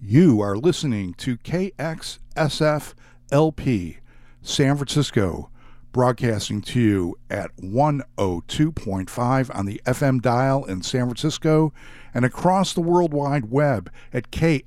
You are listening to KXSF LP San Francisco, broadcasting to you at 102.5 on the FM dial in San Francisco and across the World Wide Web at kxsf.fm.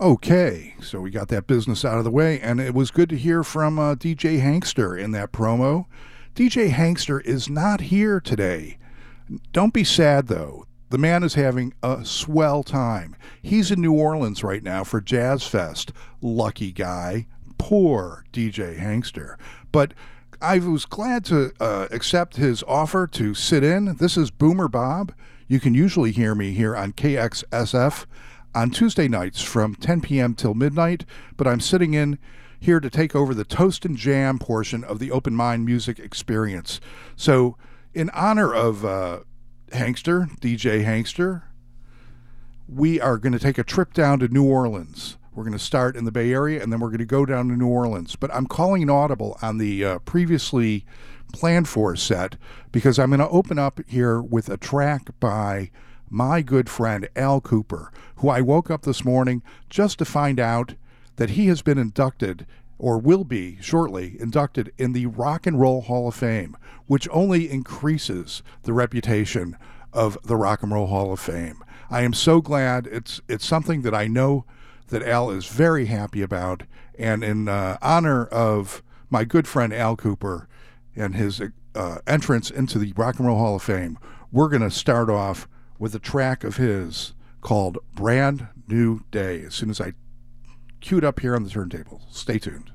Okay, so we got that business out of the way, and it was good to hear from uh, DJ Hankster in that promo. DJ Hankster is not here today. Don't be sad though. The man is having a swell time. He's in New Orleans right now for Jazz Fest. Lucky guy. Poor DJ Hankster. But I was glad to uh, accept his offer to sit in. This is Boomer Bob. You can usually hear me here on KXSF on Tuesday nights from 10 p.m. till midnight, but I'm sitting in here to take over the toast and jam portion of the open mind music experience. So, in honor of uh, Hankster, DJ Hankster, we are going to take a trip down to New Orleans. We're going to start in the Bay Area and then we're going to go down to New Orleans. But I'm calling an audible on the uh, previously planned for set because I'm going to open up here with a track by my good friend Al Kooper, who I woke up this morning just to find out that he has been inducted or will be shortly inducted in the Rock and Roll Hall of Fame, which only increases the reputation of the Rock and Roll Hall of Fame. I am so glad it's it's something that I know that Al is very happy about, and in uh, honor of my good friend Al Kooper and his uh, entrance into the Rock and Roll Hall of Fame, we're going to start off with a track of his called Brand New Day as soon as I queued up here on the turntable. Stay tuned.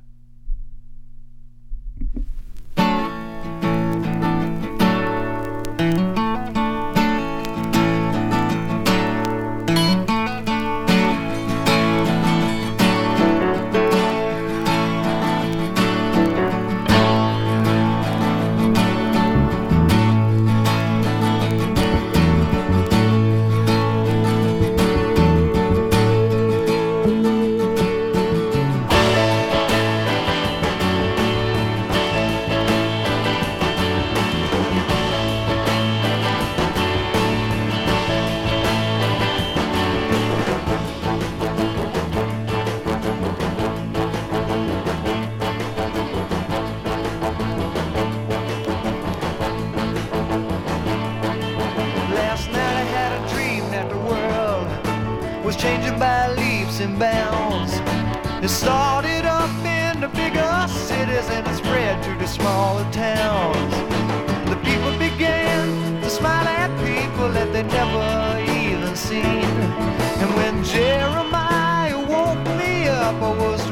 And bounds. It started up in the bigger cities and it spread to the smaller towns. The people began to smile at people that they never even seen. And when Jeremiah woke me up, I was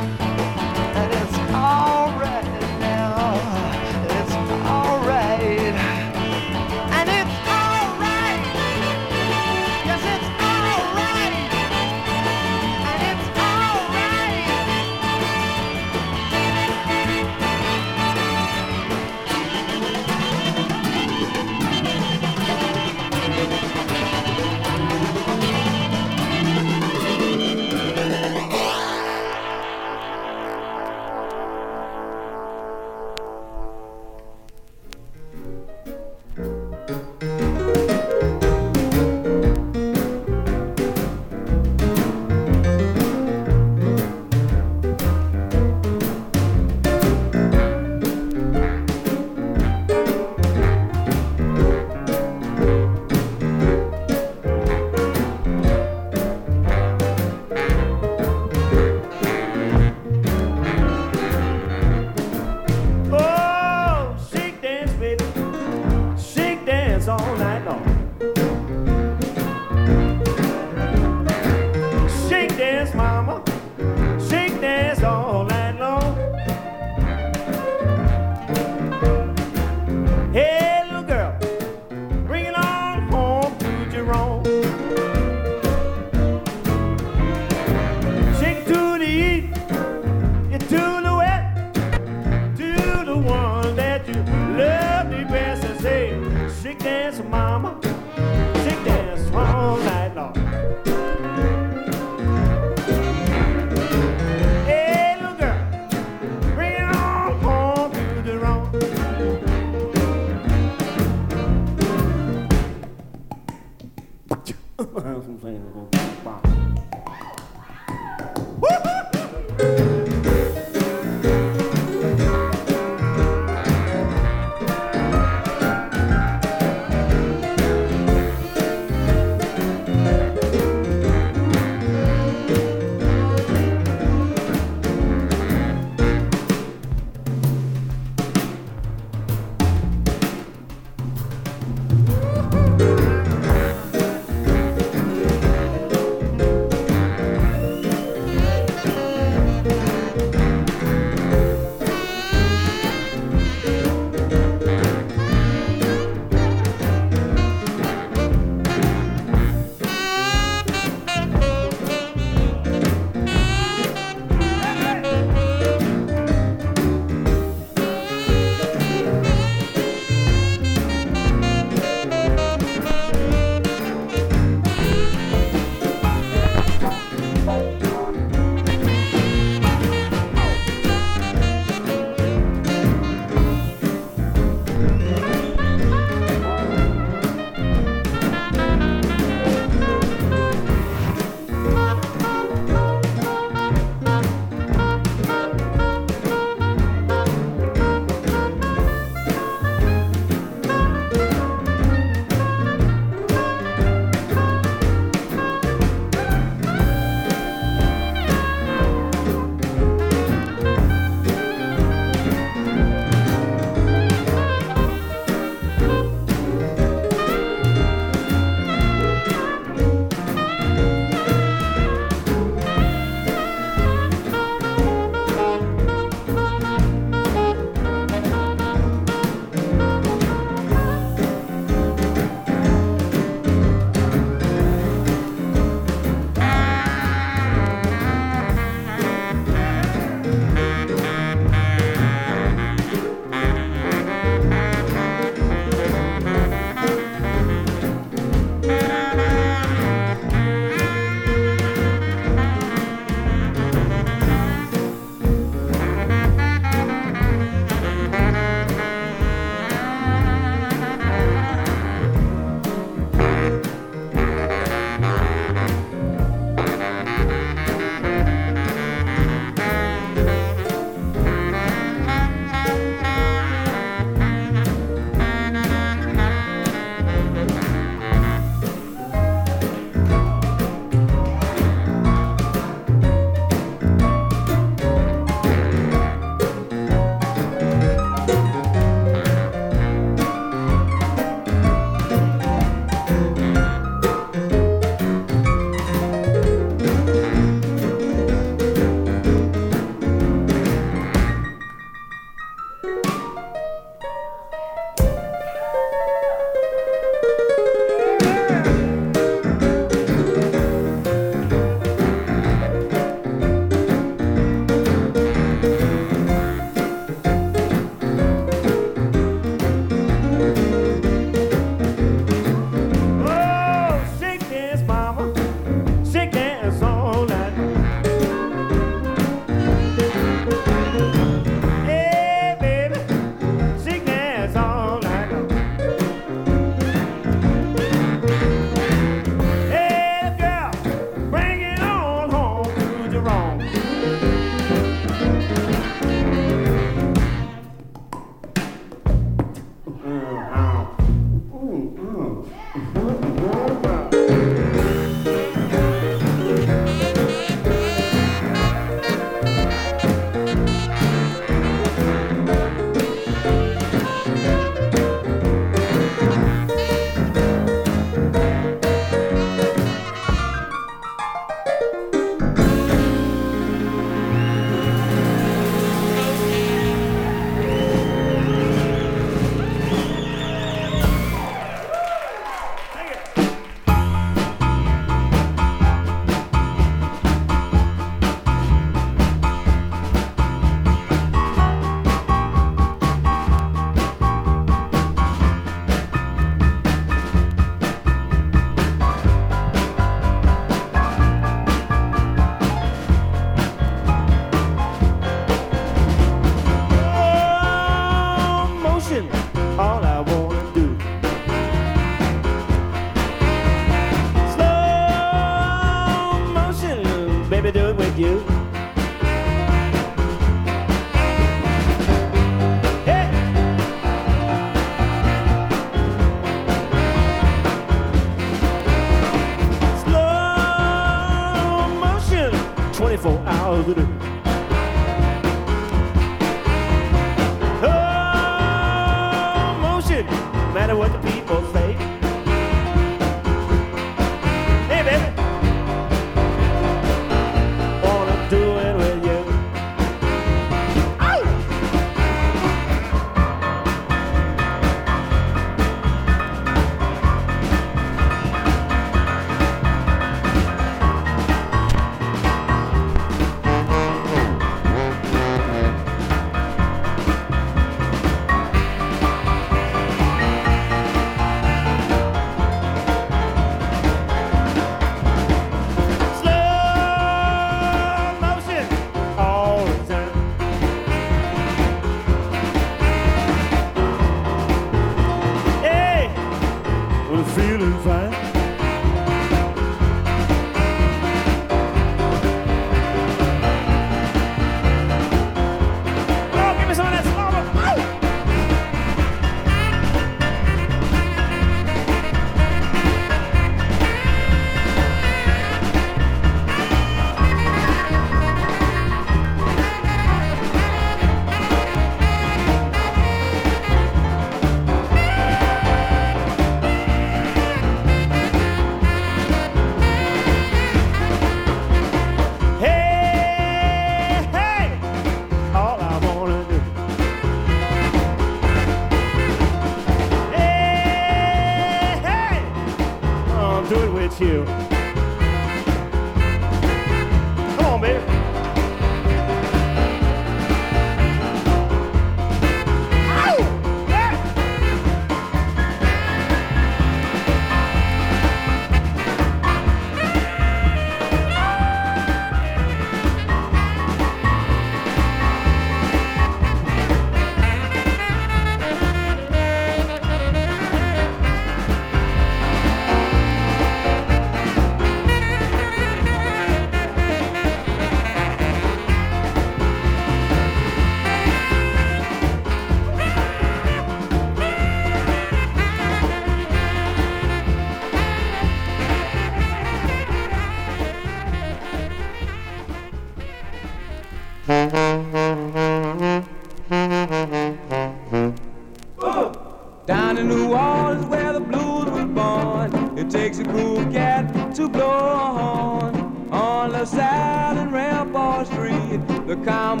Street,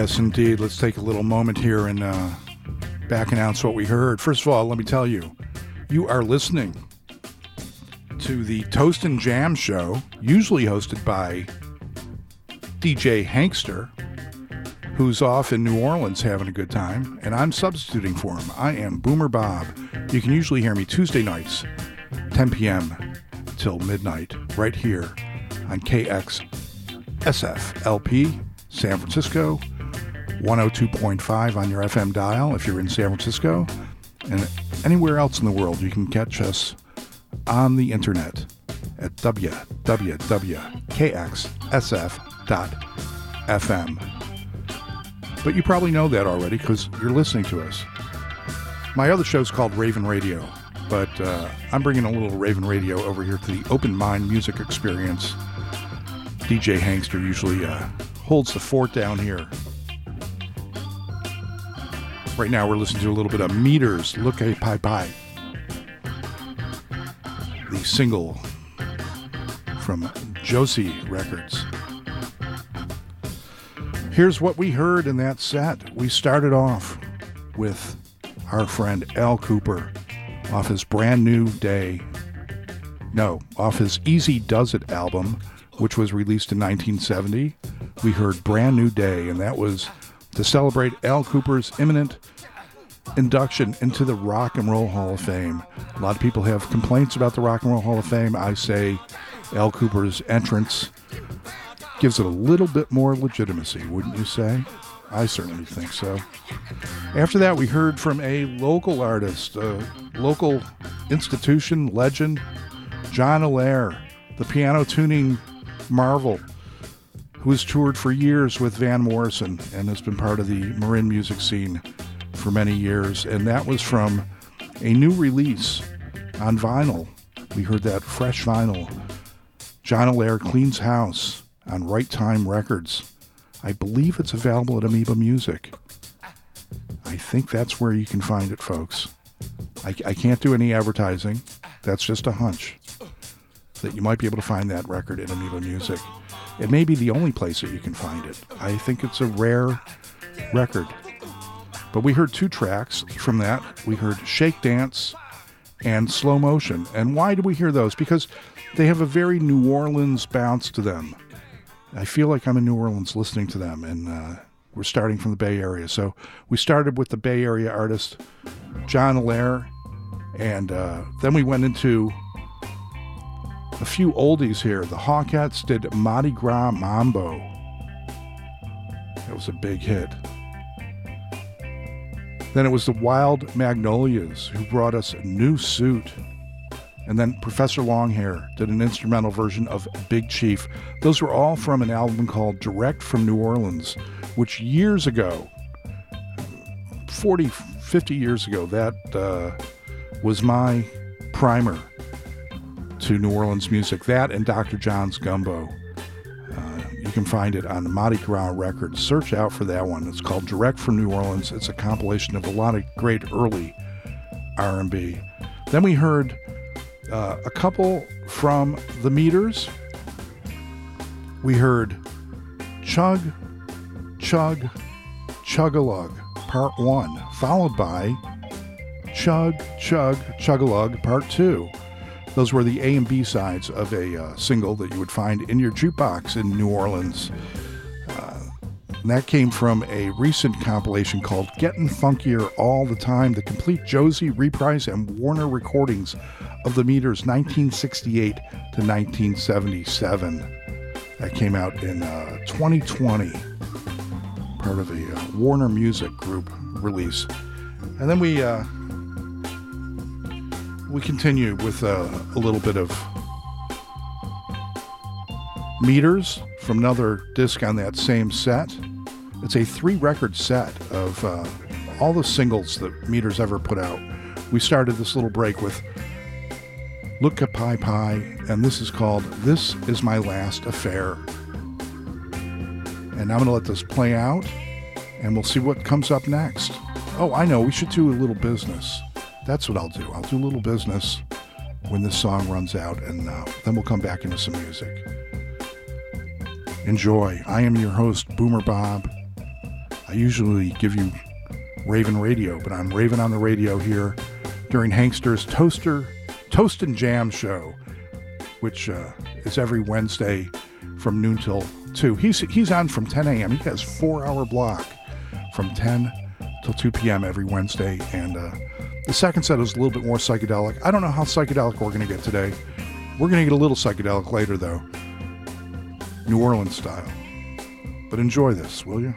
Yes, indeed. Let's take a little moment here and uh, back announce what we heard. First of all, let me tell you, you are listening to the Toast and Jam show, usually hosted by DJ Hankster, who's off in New Orleans having a good time, and I'm substituting for him. I am Boomer Bob. You can usually hear me Tuesday nights, 10 p.m. till midnight, right here on KX LP, San Francisco, 102.5 on your FM dial if you're in San Francisco, and anywhere else in the world, you can catch us on the internet at www.kxsf.fm. But you probably know that already because you're listening to us. My other show is called Ravin' Radio, but uh, I'm bringing a little Ravin' Radio over here to the Open Mind Music Experience. DJ Hankster usually uh, holds the fort down here. Right now, we're listening to a little bit of Meters, Look-Ka Py Py. The single from Josie Records. Here's what we heard in that set. We started off with our friend Al Kooper off his brand new day. No, off his Easy Does It album, which was released in 1970. We heard Brand New Day, and that was to celebrate Al Kooper's imminent induction into the Rock and Roll Hall of Fame. A lot of people have complaints about the Rock and Roll Hall of Fame. I say Al Kooper's entrance gives it a little bit more legitimacy, wouldn't you say? I certainly think so. After that, we heard from a local artist, a local institution legend, John Allair, the piano tuning marvel, who has toured for years with Van Morrison and has been part of the Marin music scene for many years. And that was from a new release on vinyl. We heard that fresh vinyl. John Allair Cleans House on Right Time Records. I believe it's available at Amoeba Music. I think that's where you can find it, folks. I, I, can't do any advertising. That's just a hunch that you might be able to find that record in Amoeba Music. It may be the only place that you can find it. I think it's a rare record. But we heard two tracks from that. We heard Shake Dance and Slow Motion. And why do we hear those? Because they have a very New Orleans bounce to them. I feel like I'm in New Orleans listening to them, and uh, we're starting from the Bay Area. So we started with the Bay Area artist John Allair, and uh, then we went into a few oldies here. The Hawkettes did Mardi Gras Mambo. That was a big hit. Then it was the Wild Magnolias who brought us New Suit. And then Professor Longhair did an instrumental version of Big Chief. Those were all from an album called Direct from New Orleans, which years ago, 40, 50 years ago, that uh, was my primer to New Orleans music. That and Dr. John's Gumbo. Uh, you can find it on the Mardi Gras Records. Search out for that one. It's called Direct from New Orleans. It's a compilation of a lot of great early R&B. Then we heard uh, a couple from the meters. We heard Chug, Chug, Chugalug, Part 1, followed by Chug, Chug, Chugalug, Part 2. Those were the A and B sides of a uh, single that you would find in your jukebox in New Orleans. Uh, that came from a recent compilation called Getting Funkier All the Time, the complete Josie reprise and Warner recordings of the meters 1968 to 1977. That came out in uh, 2020, part of a uh, Warner Music Group release. And then we uh, we continue with uh, a little bit of meters from another disc on that same set. It's a three record set of uh, all the singles that Meters ever put out. We started this little break with Look-Ka Py Py, and this is called This Is My Last Affair. And I'm going to let this play out, and we'll see what comes up next. Oh, I know, we should do a little business. That's what I'll do. I'll do a little business when this song runs out, and uh, then we'll come back into some music. Enjoy. I am your host, Boomer Bob. I usually give you Ravin' Radio, but I'm Raven on the radio here during Hankster's Toaster Toast and Jam Show, which uh, is every Wednesday from noon till two. He's he's on from 10 a.m. He has four hour block from 10 till 2 p.m. every Wednesday, and uh, the second set is a little bit more psychedelic. I don't know how psychedelic we're going to get today. We're going to get a little psychedelic later, though, New Orleans style. But enjoy this, will you?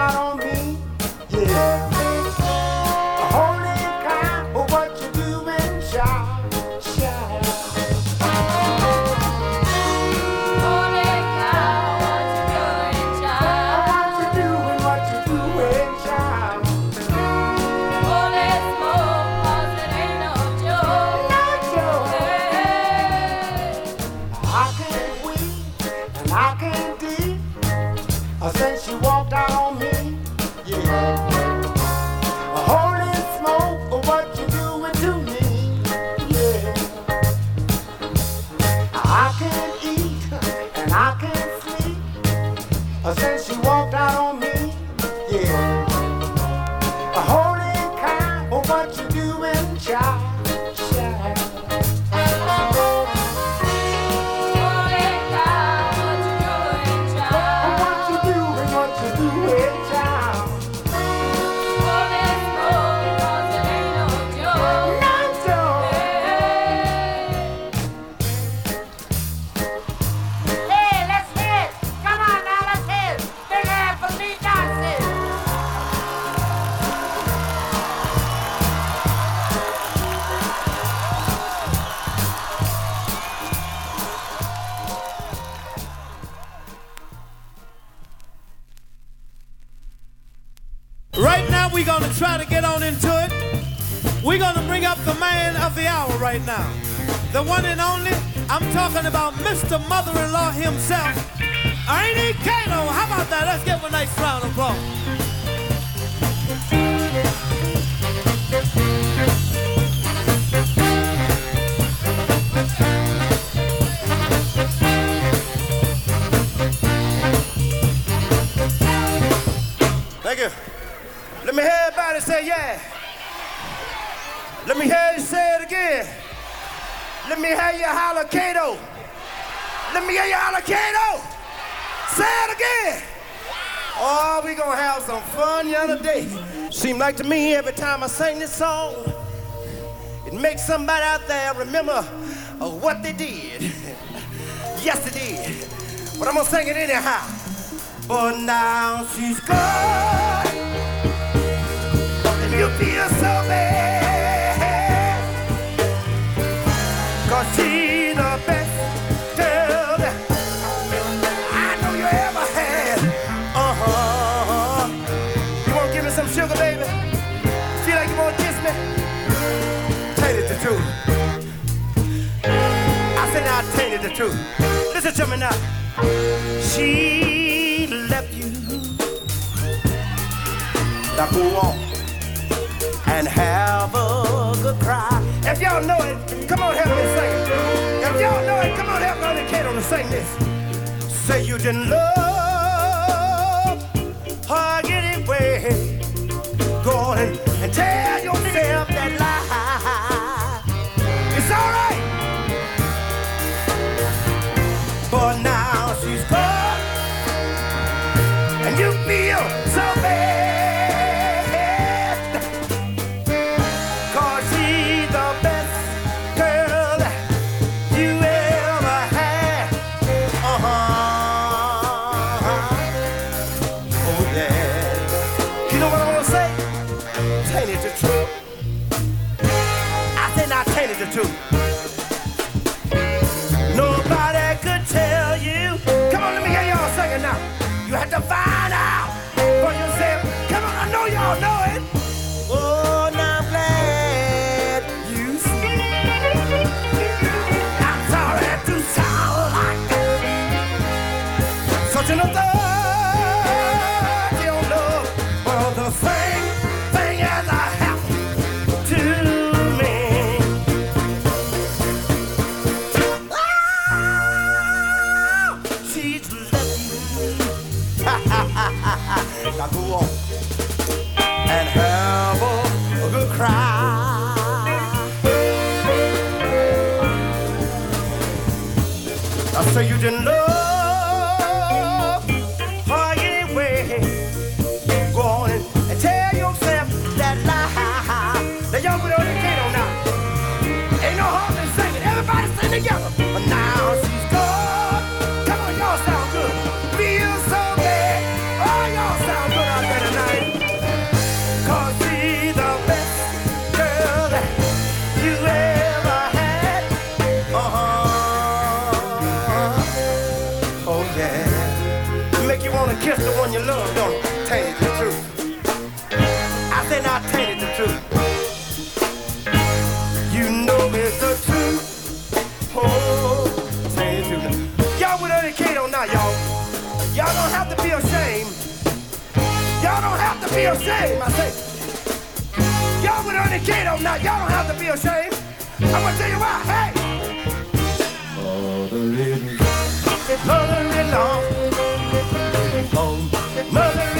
out on me. Yeah. sing this song, it makes somebody out there remember uh, what they did. yes, they did. But I'm gonna sing it anyhow. But now she's gone. the truth. Listen to me now. She left you. Now go on and have a good cry. If y'all know it, come on, help me sing. If y'all know it, come on, help me on the cat on the sing this. Say you didn't love. ashamed, I say. Y'all went on the ghetto now, y'all don't have to be ashamed. I'm gonna tell you why, hey! Mother living, mother in law, mother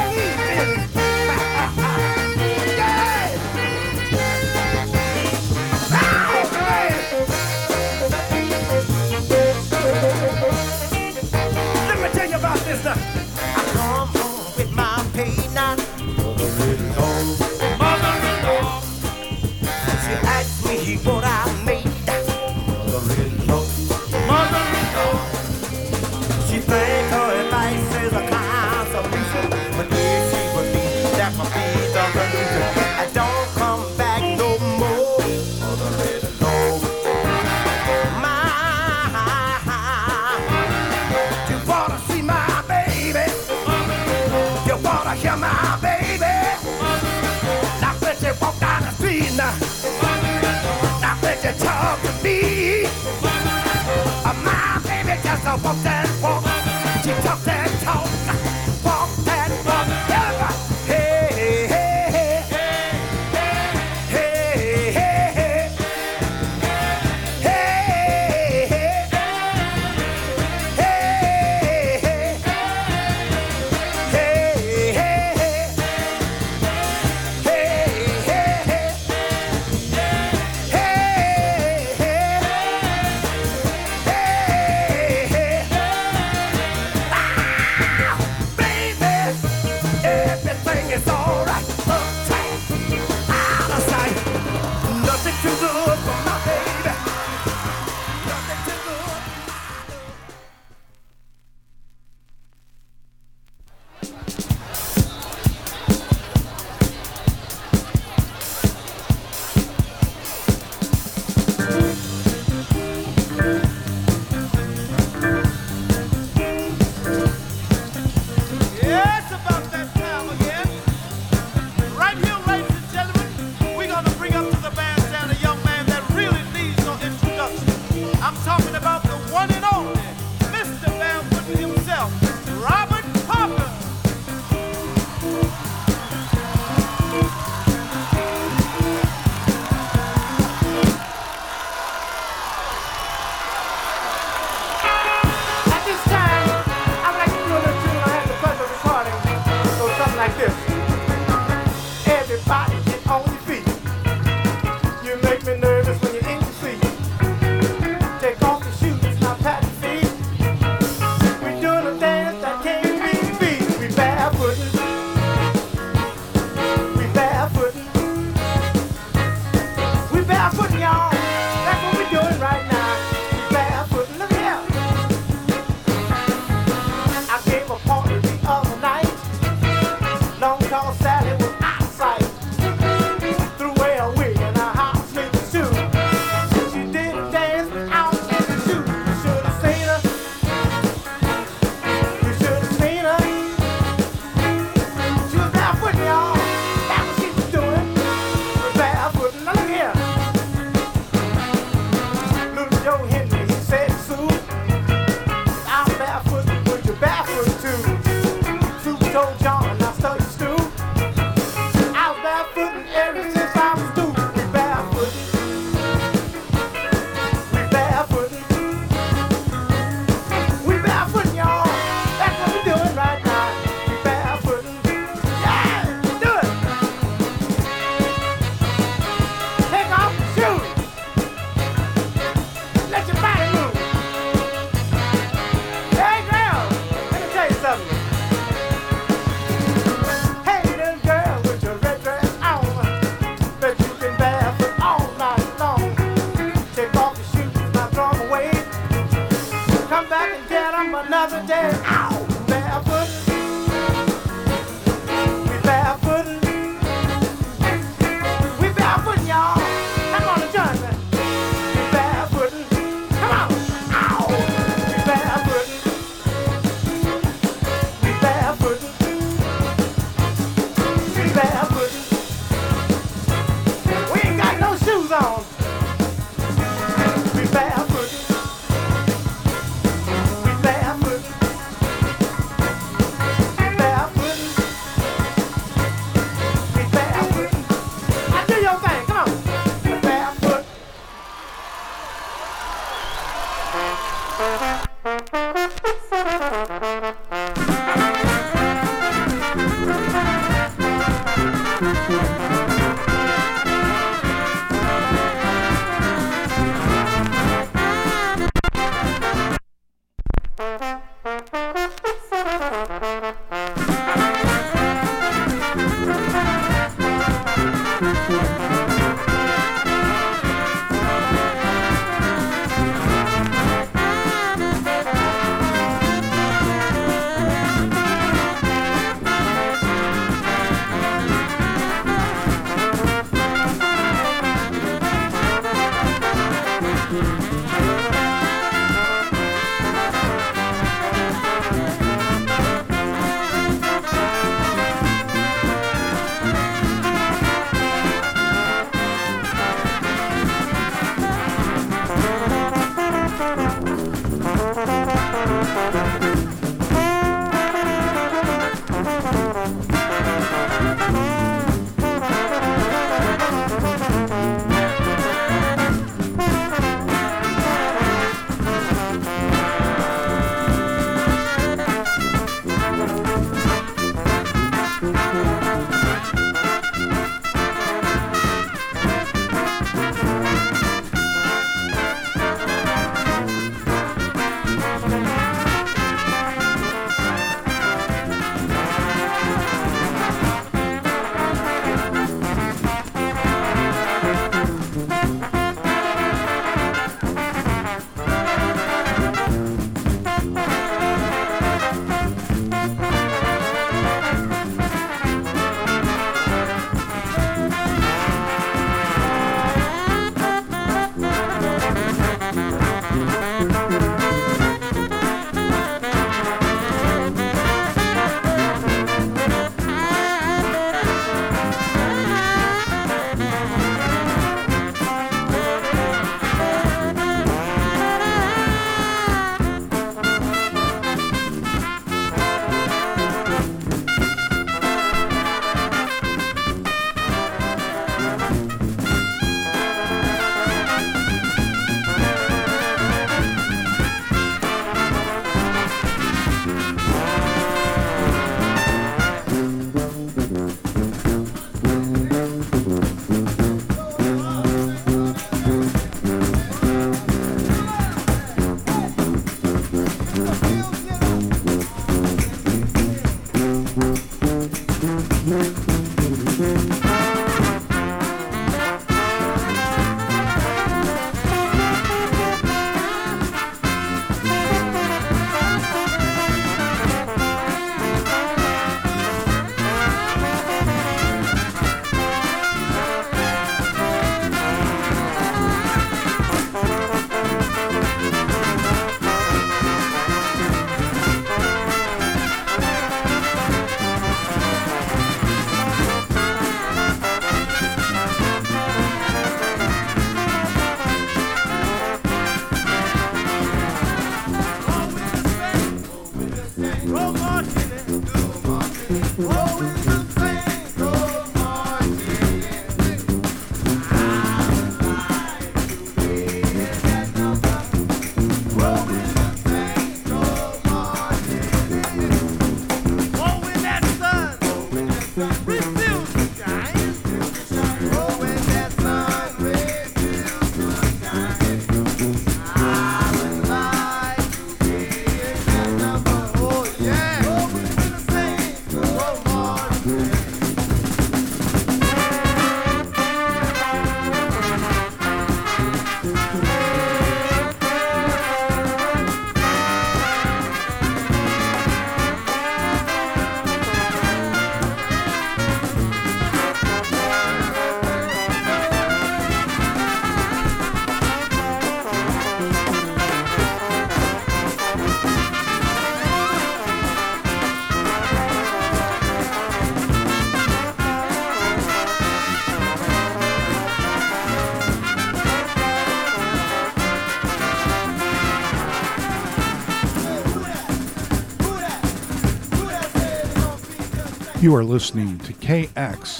You are listening to KXSFLP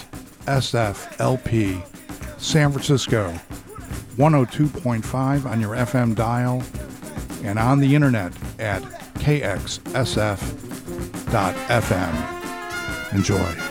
San Francisco 102.5 on your FM dial and on the internet at kxsf.fm. Enjoy.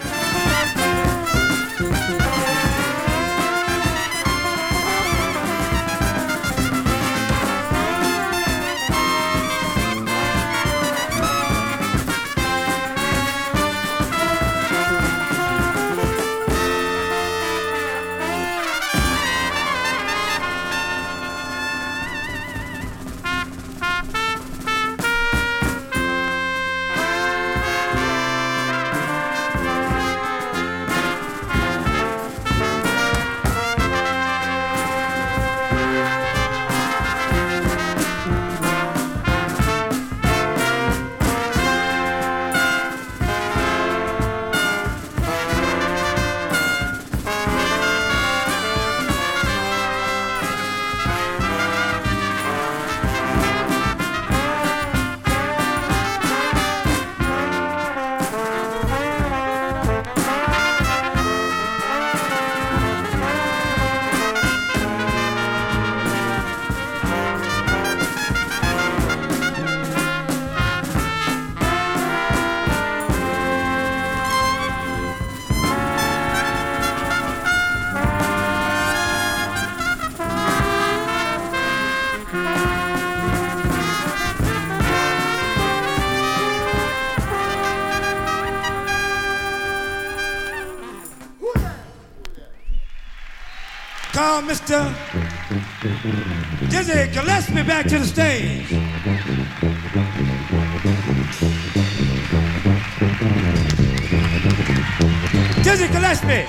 Mr. Dizzy Gillespie back to the stage. Dizzy Gillespie.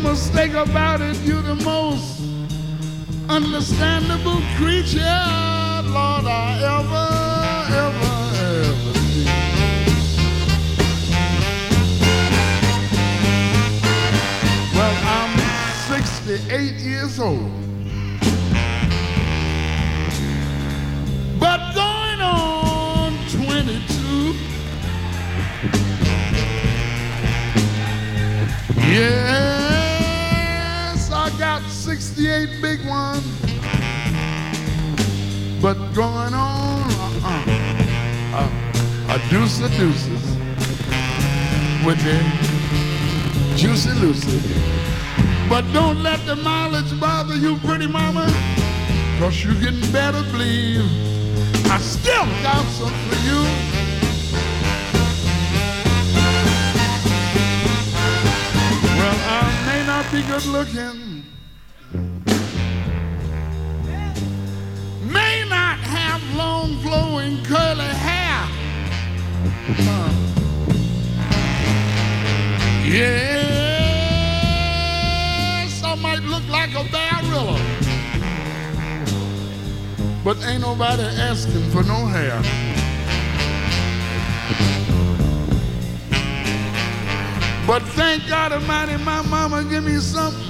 Mistake about it, you're the most understandable creature, Lord, I ever, ever, ever seen. Well, I'm 68 years old. But going on 22. Yes, I got 68 big ones. But going on, uh-uh, uh, a deuce of deuces with the juicy lucy. But don't let the mileage bother you, pretty mama, cause you can better believe I still got some for you. Well, I may not be good looking, but ain't nobody asking for no hair. But thank God Almighty, my mama give me something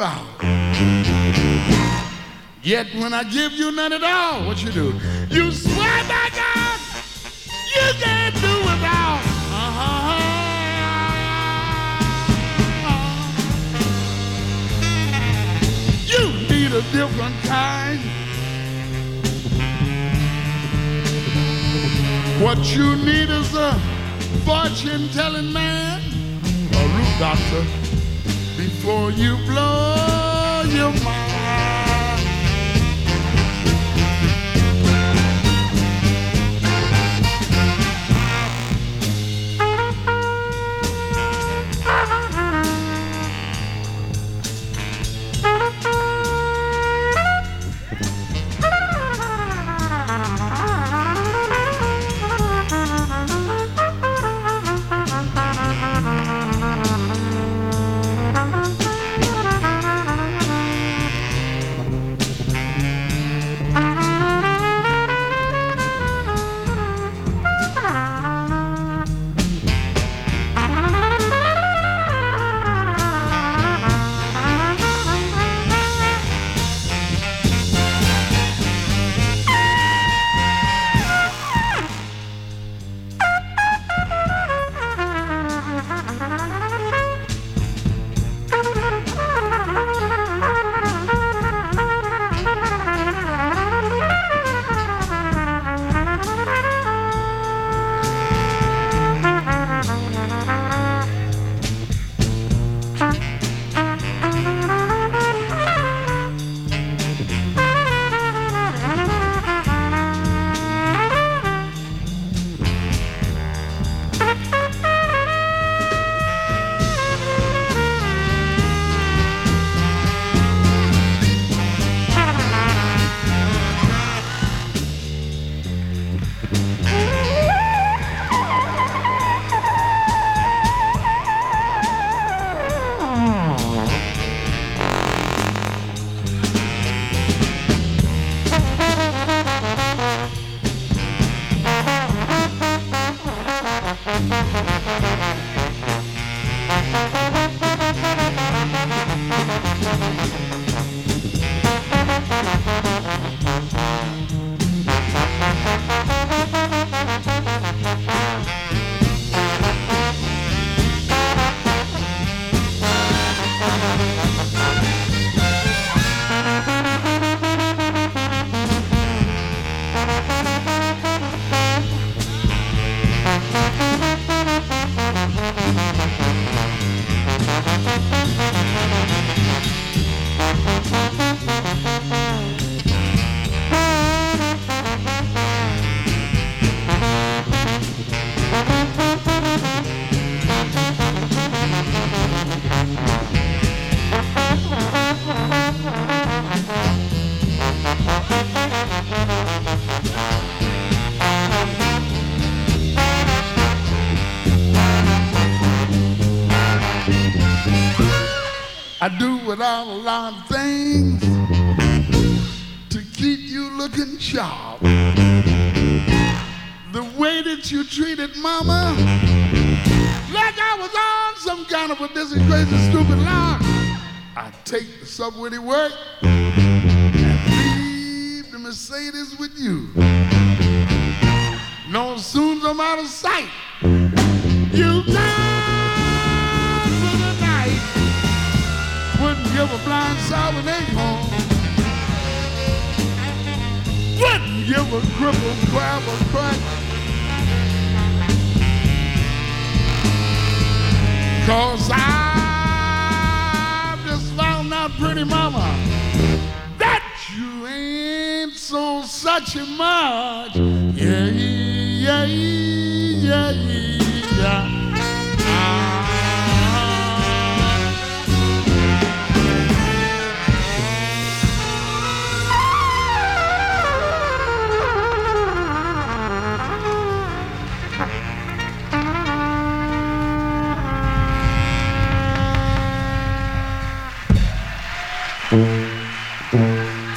out. Yet when I give you none at all, what you do? You swear by God you can't do without. Uh-huh. You need a different kind. What you need is a fortune telling man, a root doctor, before you blow your mind. without a lot of things to keep you looking sharp. The way that you treated mama, like I was on some kind of a dizzy, crazy, stupid lock. I take the subway to work and leave the Mercedes with you. a cripple, grab a crack. Cause I just found out, pretty mama, that you ain't so such a much. Yeah, yeah, yeah, yeah.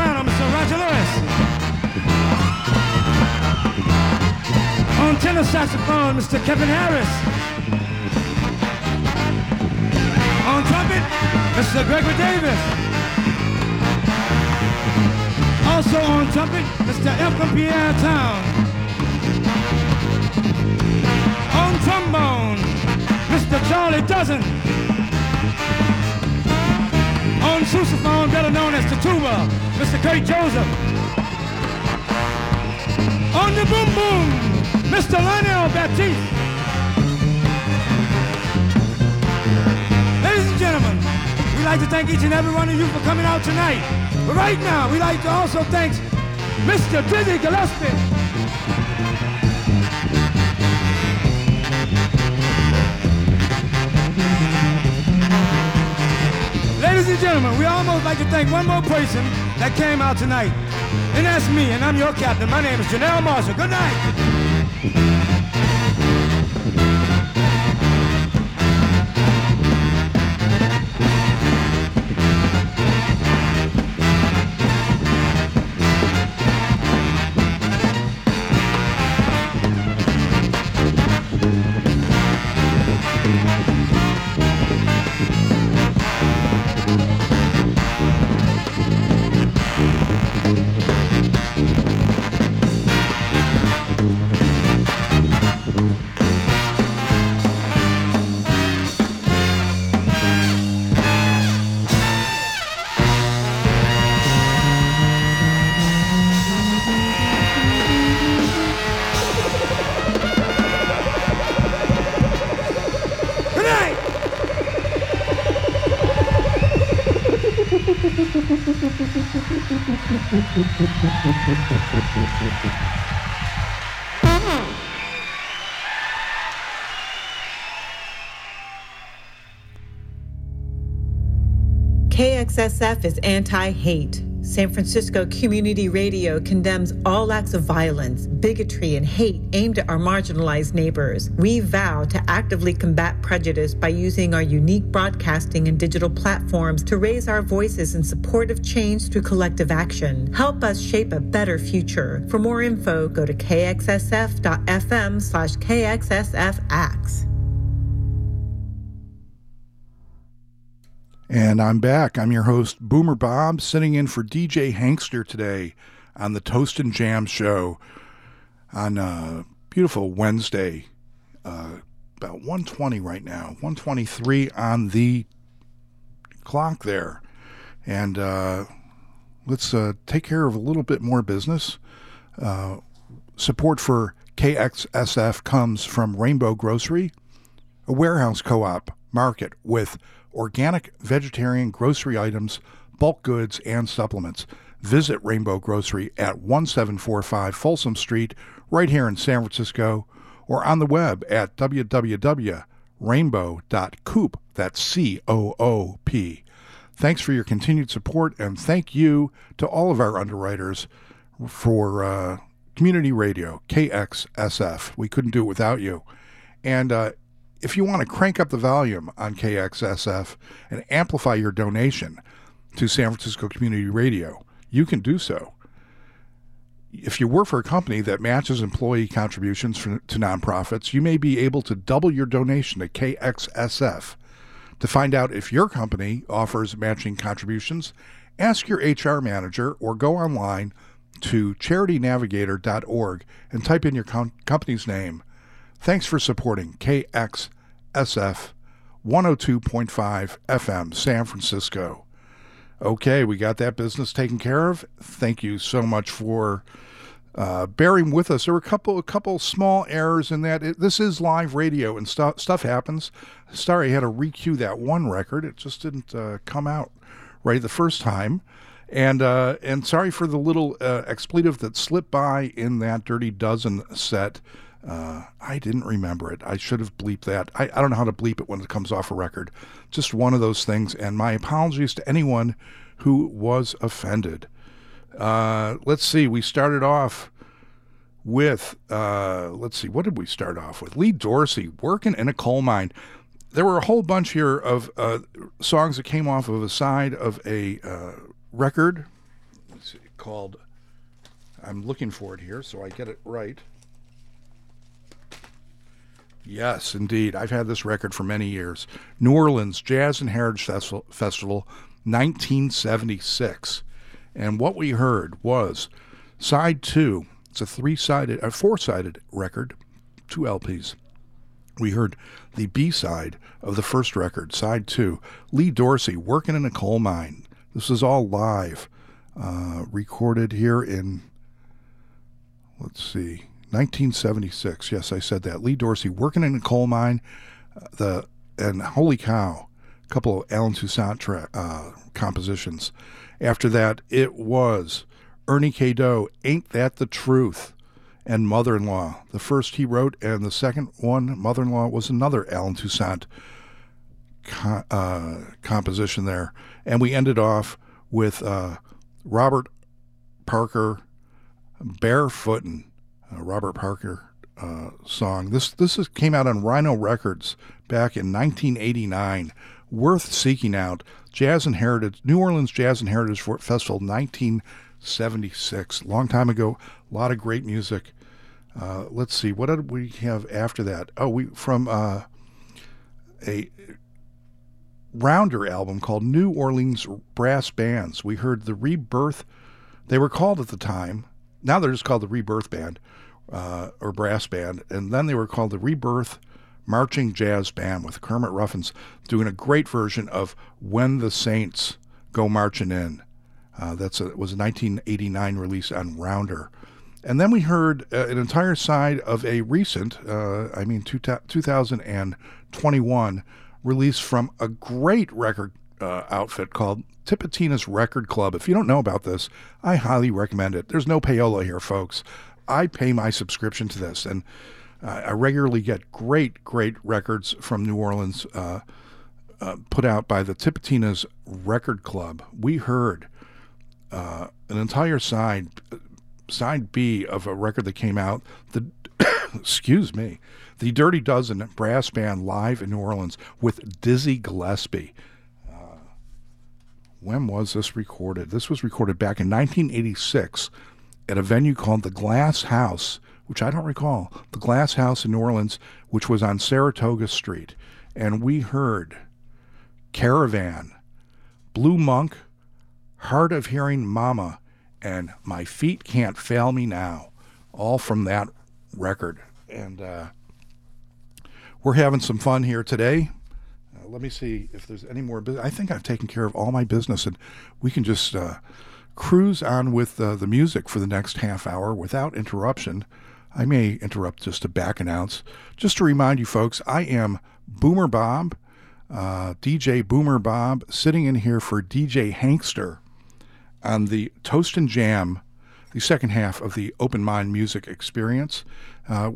soprano, Mr. Roger Lewis. On tenor saxophone, Mr. Kevin Harris. On trumpet, Mr. Gregory Davis. Also on trumpet, Mr. Elton Pierre Town. On trombone, Mr. Charlie Dozen. On sousaphone, better known as the tuba, Mr. Kirk Joseph. On the boom boom, Mr. Lionel Baptiste. Ladies and gentlemen, we'd like to thank each and every one of you for coming out tonight. But right now, we'd like to also thank Mr. Dizzy Gillespie. Ladies and gentlemen, we almost like to thank one more person that came out tonight. And that's me, and I'm your captain. My name is Janelle Marshall. Good night. KXSF is anti hate. San Francisco Community Radio condemns all acts of violence, bigotry, and hate aimed at our marginalized neighbors. We vow to actively combat prejudice by using our unique broadcasting and digital platforms to raise our voices in support of change through collective action. Help us shape a better future. For more info, go to kxsf.fm slash kxsfacts. And I'm back. I'm your host, Boomer Bob, sitting in for DJ Hankster today on the Toastin' Jam show on a beautiful Wednesday, uh, about 120 right now, 123 on the clock there. And uh, let's uh, take care of a little bit more business. Uh, support for KXSF comes from Rainbow Grocery, a warehouse co op market with organic vegetarian grocery items, bulk goods, and supplements. Visit Rainbow Grocery at 1745 Folsom Street, right here in San Francisco, or on the web at www.rainbow.coop. That's C O O P. Thanks for your continued support, and thank you to all of our underwriters for uh, community radio, KXSF. We couldn't do it without you. And uh, if you want to crank up the volume on KXSF and amplify your donation to San Francisco Community Radio, you can do so. If you work for a company that matches employee contributions for, to nonprofits, you may be able to double your donation to KXSF. To find out if your company offers matching contributions, ask your HR manager or go online to charitynavigator.org and type in your com- company's name. Thanks for supporting KXSF 102.5 FM San Francisco. Okay, we got that business taken care of. Thank you so much for uh, bearing with us. There were a couple, a couple small errors in that. It, this is live radio, and stuff stuff happens. Sorry, I had to recue that one record. It just didn't uh, come out right the first time. And uh, and sorry for the little uh, expletive that slipped by in that Dirty Dozen set. Uh, I didn't remember it. I should have bleeped that. I, I don't know how to bleep it when it comes off a record. Just one of those things. And my apologies to anyone who was offended. Uh, let's see. We started off with, uh, let's see, what did we start off with? Lee Dorsey, Working in a Coal Mine. There were a whole bunch here of uh, songs that came off of a side of a uh, record It's called. I'm looking for it here, so I get it right. Yes, indeed. I've had this record for many years. New Orleans Jazz and Heritage Festival, Festival 1976. And what we heard was side two. It's a three sided, a four sided record, two LPs. We heard the B side of the first record, side two. Lee Dorsey working in a coal mine. This is all live, uh, recorded here in, let's see, 1976. Yes, I said that. Lee Dorsey working in a coal mine. uh, The and holy cow, a couple of Allen Toussaint tra- uh, compositions. After that, it was Ernie K. Doe, Ain't That the Truth? and Mother in Law. The first he wrote, and the second one, Mother in Law, was another Allen Toussaint co- uh, composition there. And we ended off with uh, Robert Parker Barefootin', a Robert Parker uh, song. This this is, came out on Rhino Records back in 1989. Worth seeking out. Jazz and Heritage, New Orleans Jazz and Heritage Festival, 1976. Long time ago. A lot of great music. Uh, let's see, what did we have after that? Oh, we from uh, a Rounder album called New Orleans Brass Bands. We heard the Rebirth. They were called at the time. Now they're just called the Rebirth Band uh, or Brass Band, and then they were called the Rebirth Marching Jazz Band with Kermit Ruffins doing a great version of "When the Saints Go Marching In." Uh, that's a, it was a 1989 release on Rounder. And then we heard uh, an entire side of a recent, uh, I mean, two, 2021 release from a great record uh, outfit called Tipitina's Record Club. If you don't know about this, I highly recommend it. There's no payola here, folks. I pay my subscription to this, and uh, I regularly get great, great records from New Orleans uh, uh, put out by the Tipitina's Record Club. We heard uh, an entire side side B of a record that came out. The excuse me, the Dirty Dozen brass band live in New Orleans with Dizzy Gillespie. Uh, when was this recorded? This was recorded back in 1986 at a venue called the Glass House, which I don't recall. The Glass House in New Orleans, which was on Saratoga Street, and we heard Caravan, Blue Monk, Hard of Hearing Mama, and My Feet Can't Fail Me Now, all from that record. And uh, we're having some fun here today. Uh, let me see if there's any more. I think I've taken care of all my business, and we can just uh, cruise on with uh, the music for the next half hour without interruption. I may interrupt just to back announce. Just to remind you folks, I am Boomer Bob, uh, DJ Boomer Bob, sitting in here for DJ Hankster on the Toastin' Jam, the second half of the Open Mind Music Experience. Uh,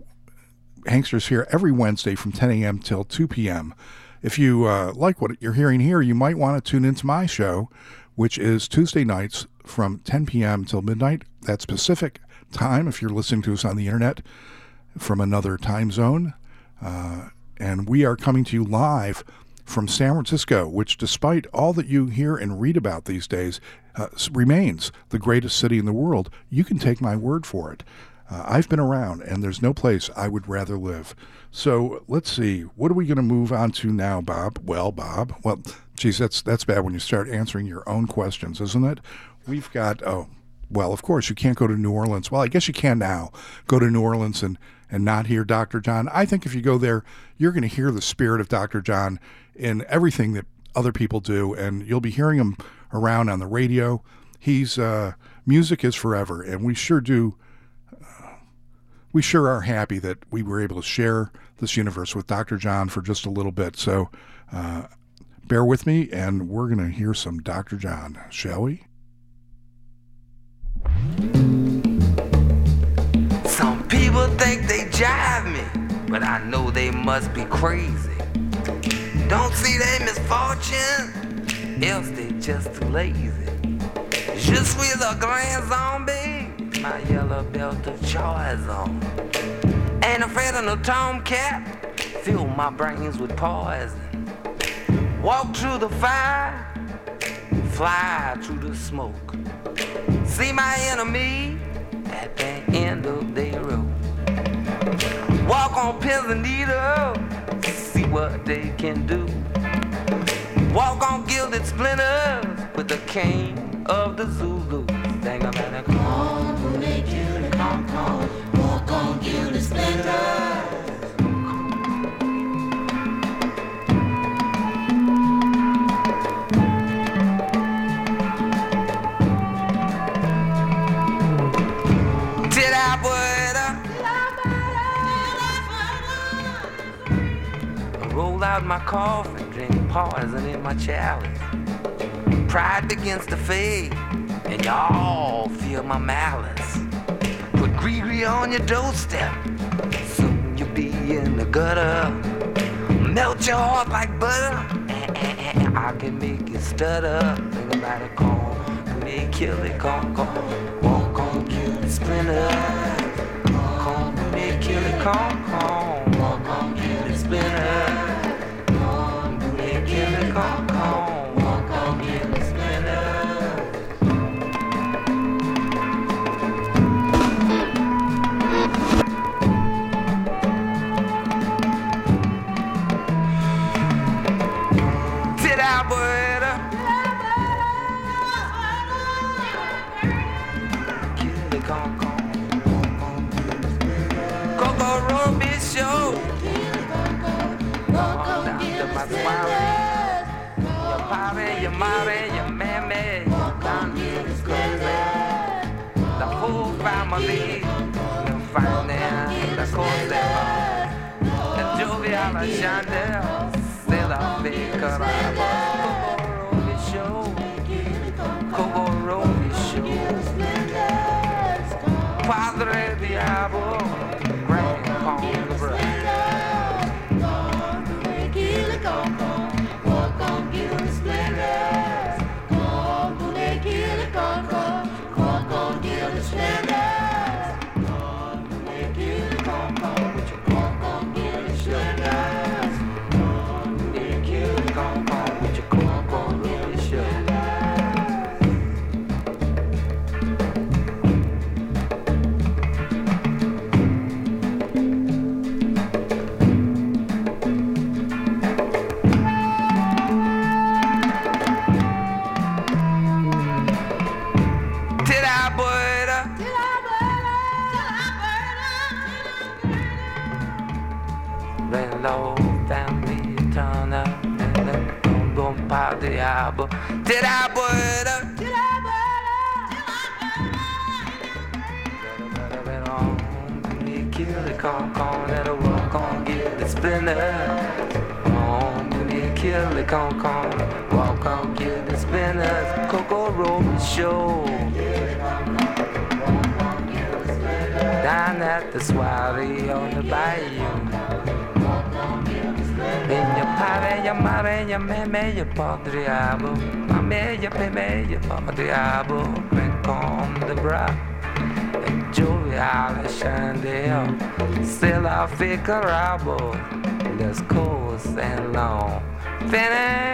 Hankster's here every Wednesday from 10 a.m. till 2 p.m. If you uh, like what you're hearing here, you might want to tune into my show, which is Tuesday nights from 10 p.m. till midnight. That's Pacific time if you're listening to us on the internet from another time zone. Uh, and we are coming to you live from San Francisco, which, despite all that you hear and read about these days, uh, remains the greatest city in the world. You can take my word for it. Uh, I've been around, and there's no place I would rather live. So let's see, what are we going to move on to now, Bob? Well, Bob, well, geez, that's that's bad when you start answering your own questions, isn't it? We've got oh, well, of course you can't go to New Orleans. Well, I guess you can now go to New Orleans and and not hear Dr. John. I think if you go there, you're going to hear the spirit of Dr. John in everything that other people do, and you'll be hearing him around on the radio. He's uh, music is forever, and we sure do. Uh, we sure are happy that we were able to share this universe with Dr. John for just a little bit. So, uh, bear with me, and we're going to hear some Dr. John, shall we? Some people think they jive me, but I know they must be crazy. Don't see their misfortune, else they're just too lazy. Je suis le grand zombie, my yellow belt of choice on. Ain't afraid of no tomcat, fill my brains with poison. Walk through the fire, fly through the smoke. See my enemy at the end of their road. Walk on pins and needles, see what they can do. Walk on gilded splinters with the cane of the Zulu. Dang, I'm at a con, con, con, walk on gilded splinters. Out my coffin, drink poison in my chalice. Pride against the faith, and y'all feel my malice. Put gris-gris on your doorstep, soon you'll be in the gutter. Melt your heart like butter, I can make you stutter. Think about it, call me, kill it, come, come. Walk on, kill the splinter. Come me, kill it, come, come. Walk on, kill the splinter. Come it, Rabo. That's coarse and long. Finny.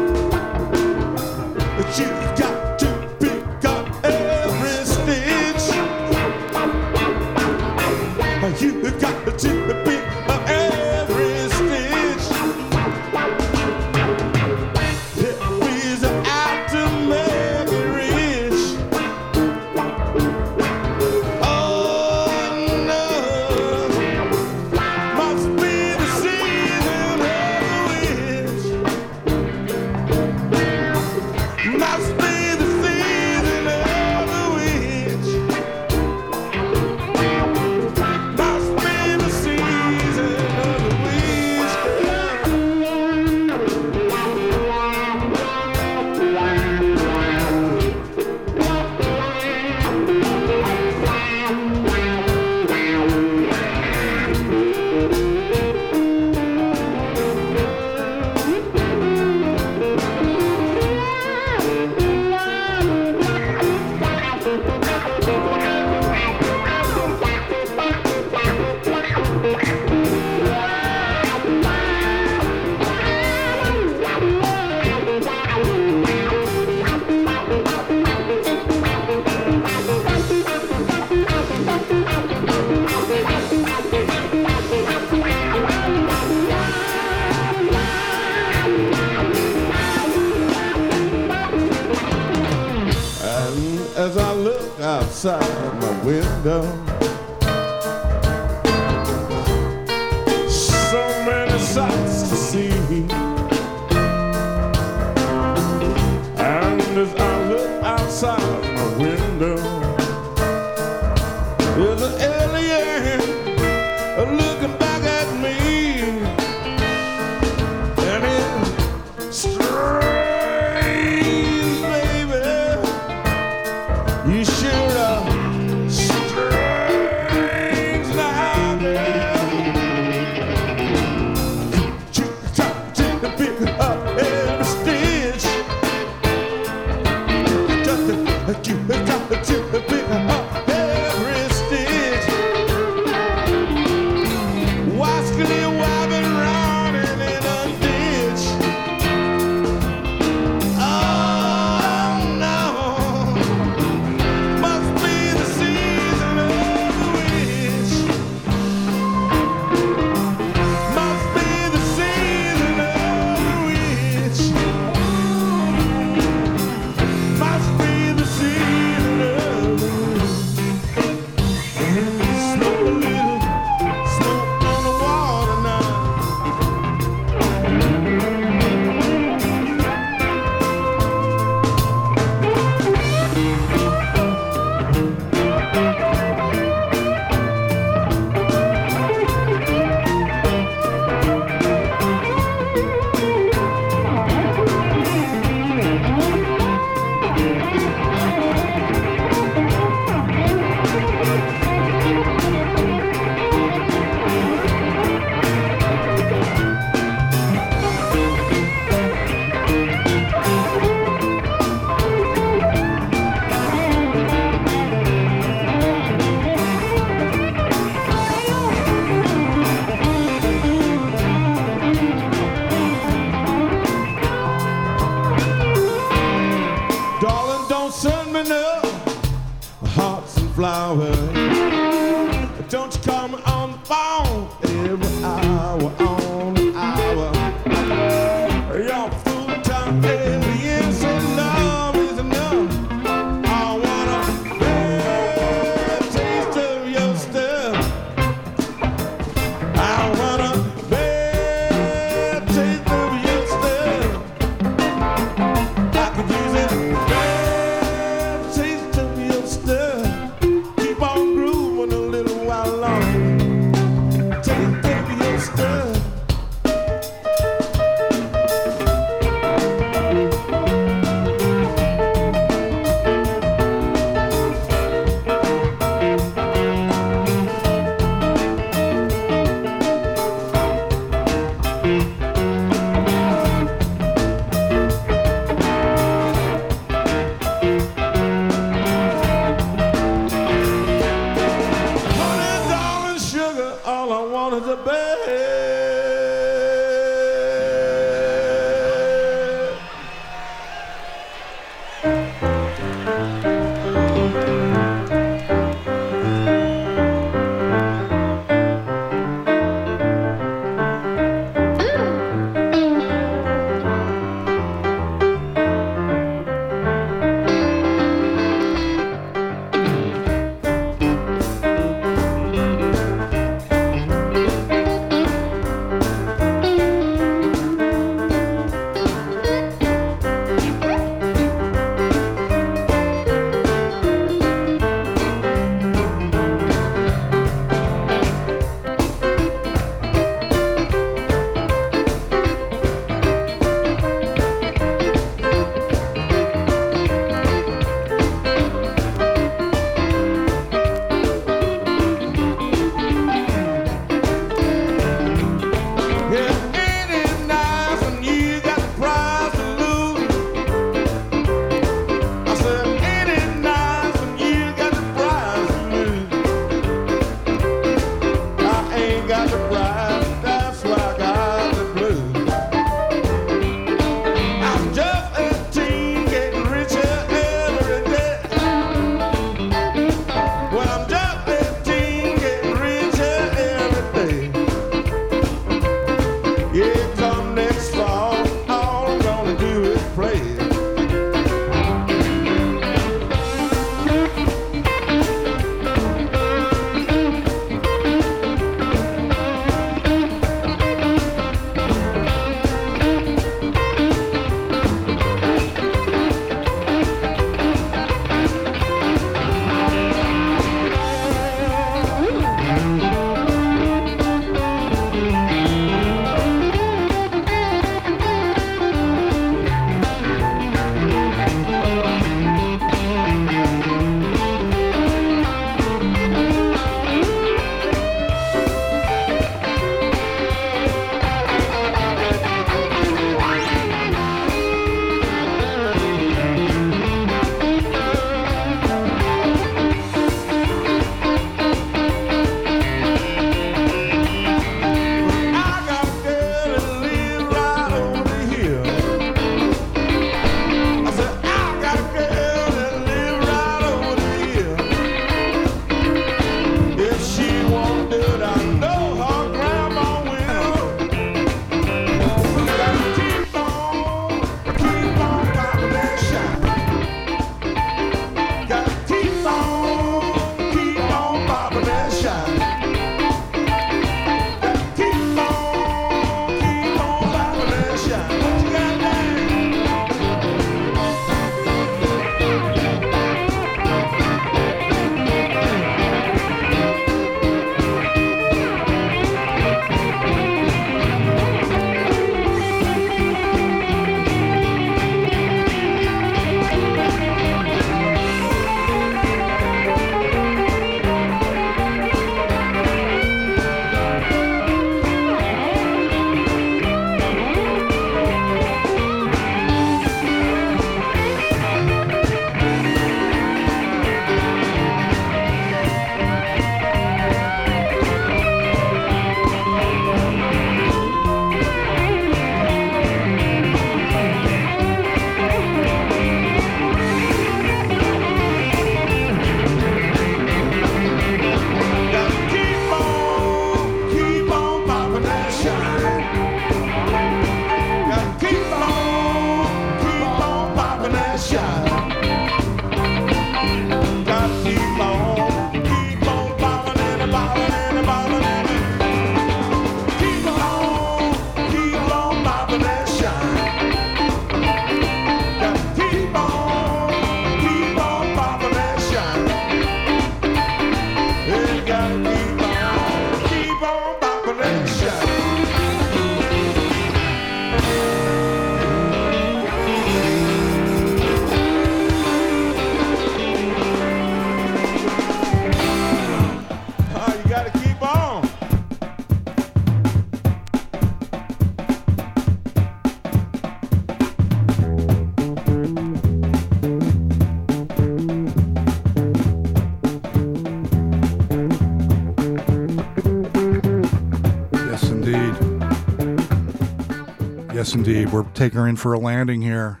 Indeed. We're taking her in for a landing here.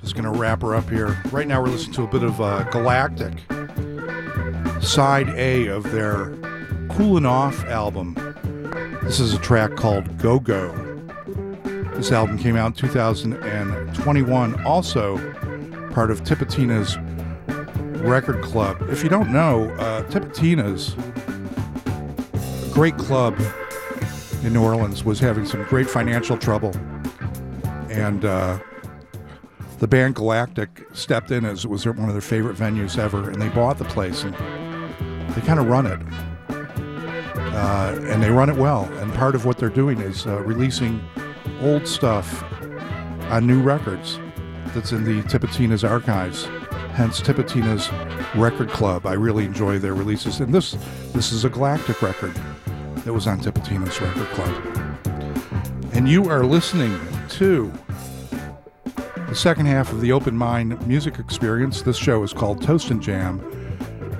Just going to wrap her up here. Right now, we're listening to a bit of uh, Galactic, side A of their Cooling Off album. This is a track called Go Go. This album came out in 2021, also part of Tipitina's Record Club. If you don't know, uh, Tipitina's great club in New Orleans was having some great financial trouble, and uh, the band Galactic stepped in as it was one of their favorite venues ever, and they bought the place and they kind of run it, uh, and they run it well. And part of what they're doing is uh, releasing old stuff on new records that's in the Tipitina's archives. Hence Tipitina's Record Club. I really enjoy their releases, and this this is a Galactic record that was on Tipitina's Record Club. And you are listening to the second half of the Open Mind Music Experience. This show is called Toastin' Jam.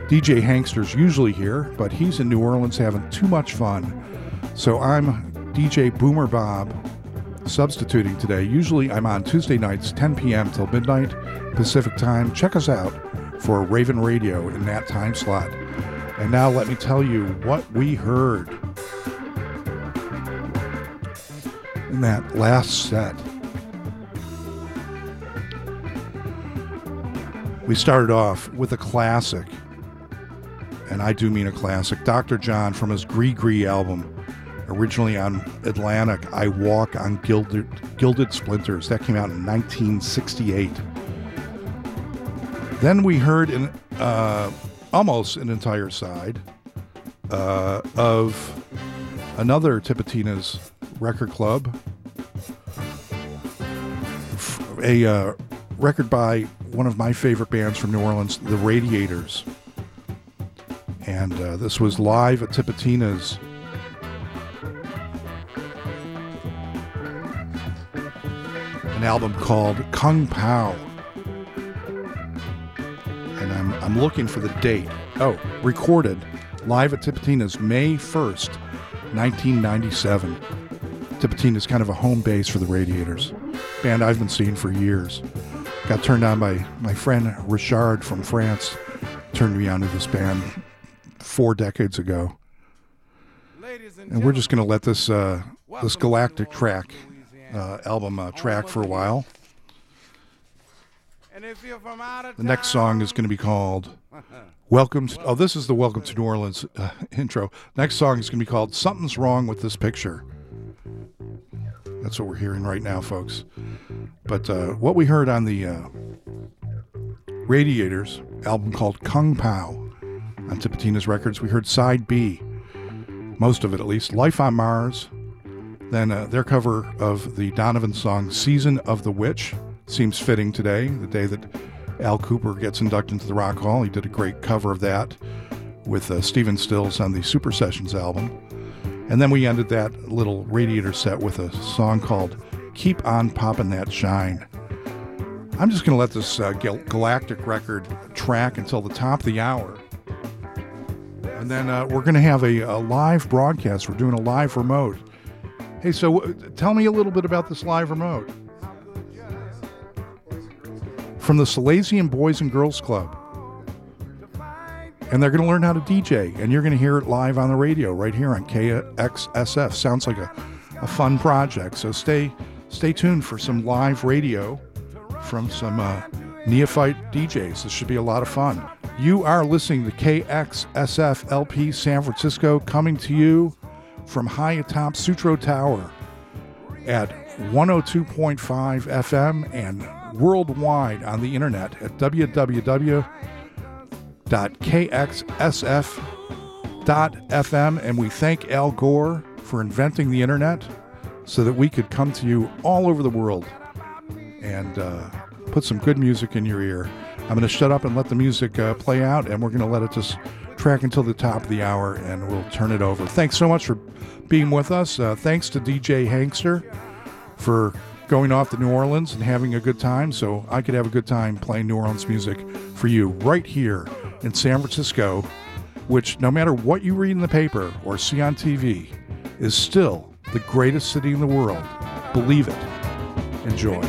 DJ Hankster's usually here, but he's in New Orleans having too much fun. So I'm DJ Boomer Bob substituting today. Usually I'm on Tuesday nights, 10 p.m. till midnight Pacific time. Check us out for Ravin' Radio in that time slot. And now let me tell you what we heard that last set. We started off with a classic, and I do mean a classic. Dr. John from his Gris-Gris album, originally on Atlantic, I Walk on Gilded, Gilded Splinters. That came out in 1968. Then we heard an, uh, almost an entire side uh, of another Tipitina's record club, a uh, record by one of my favorite bands from New Orleans, The Radiators. And uh, this was live at Tipitina's. An album called Kung Pao. And I'm, I'm looking for the date. Oh, recorded live at Tipitina's May 1st, 1997. Tipitina's kind of a home base for the Radiators. Band I've been seeing for years. Got turned on by my friend Richard from France. Turned me on to this band four decades ago. And we're just going to let this uh, this Galactic track uh, album uh, track for a while. The next song is going to be called Welcome to, oh, this is the Welcome to New Orleans uh, intro. Next song is going to be called Something's Wrong with This Picture. That's what we're hearing right now, folks. But uh, what we heard on the uh, Radiators album called Kung Pao on Tipitina's Records, we heard side B, most of it at least, Life on Mars. Then uh, their cover of the Donovan song Season of the Witch seems fitting today, the day that Al Kooper gets inducted into the Rock Hall. He did a great cover of that with uh, Stephen Stills on the Super Sessions album. And then we ended that little radiator set with a song called Keep On Poppin' That Shine. I'm just going to let this uh, Gal- Galactic record track until the top of the hour. And then uh, we're going to have a, a live broadcast. We're doing a live remote. Hey, so uh, tell me a little bit about this live remote. From the Salesian Boys and Girls Club. And they're going to learn how to DJ, and you're going to hear it live on the radio right here on KXSF. Sounds like a, a fun project. So stay stay tuned for some live radio from some uh, neophyte DJs. This should be a lot of fun. You are listening to KXSF LP San Francisco coming to you from high atop Sutro Tower at 102.5 FM and worldwide on the internet at www.kxsf.fm. And we thank Al Gore for inventing the internet so that we could come to you all over the world and uh, put some good music in your ear. I'm going to shut up and let the music uh, play out, and we're going to let it just track until the top of the hour, and we'll turn it over. Thanks so much for being with us. Uh, thanks to DJ Hankster for going off to New Orleans and having a good time so I could have a good time playing New Orleans music for you right here in San Francisco, which, no matter what you read in the paper or see on TV, is still the greatest city in the world. Believe it. Enjoy.